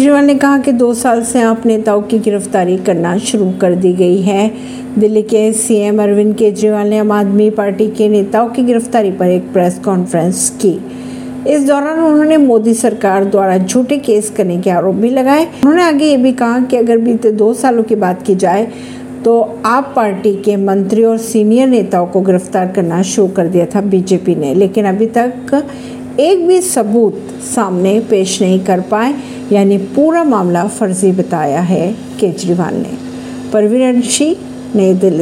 केजरीवाल ने कहा कि दो साल से आप नेताओं की गिरफ्तारी करना शुरू कर दी गई है। दिल्ली के सीएम अरविंद केजरीवाल ने आम आदमी पार्टी के नेताओं की गिरफ्तारी पर एक प्रेस कॉन्फ्रेंस की। इस दौरान उन्होंने मोदी सरकार द्वारा झूठे केस करने के आरोप भी लगाए। उन्होंने आगे ये भी कहा कि अगर बीते दो सालों की बात की जाए तो आप पार्टी के मंत्री और सीनियर नेताओं को गिरफ़्तार करना शुरू कर दिया था बीजेपी ने, लेकिन अभी तक एक भी सबूत सामने पेश नहीं कर पाए। यानी पूरा मामला फर्जी बताया है केजरीवाल ने। परवीन नई दिल्ली।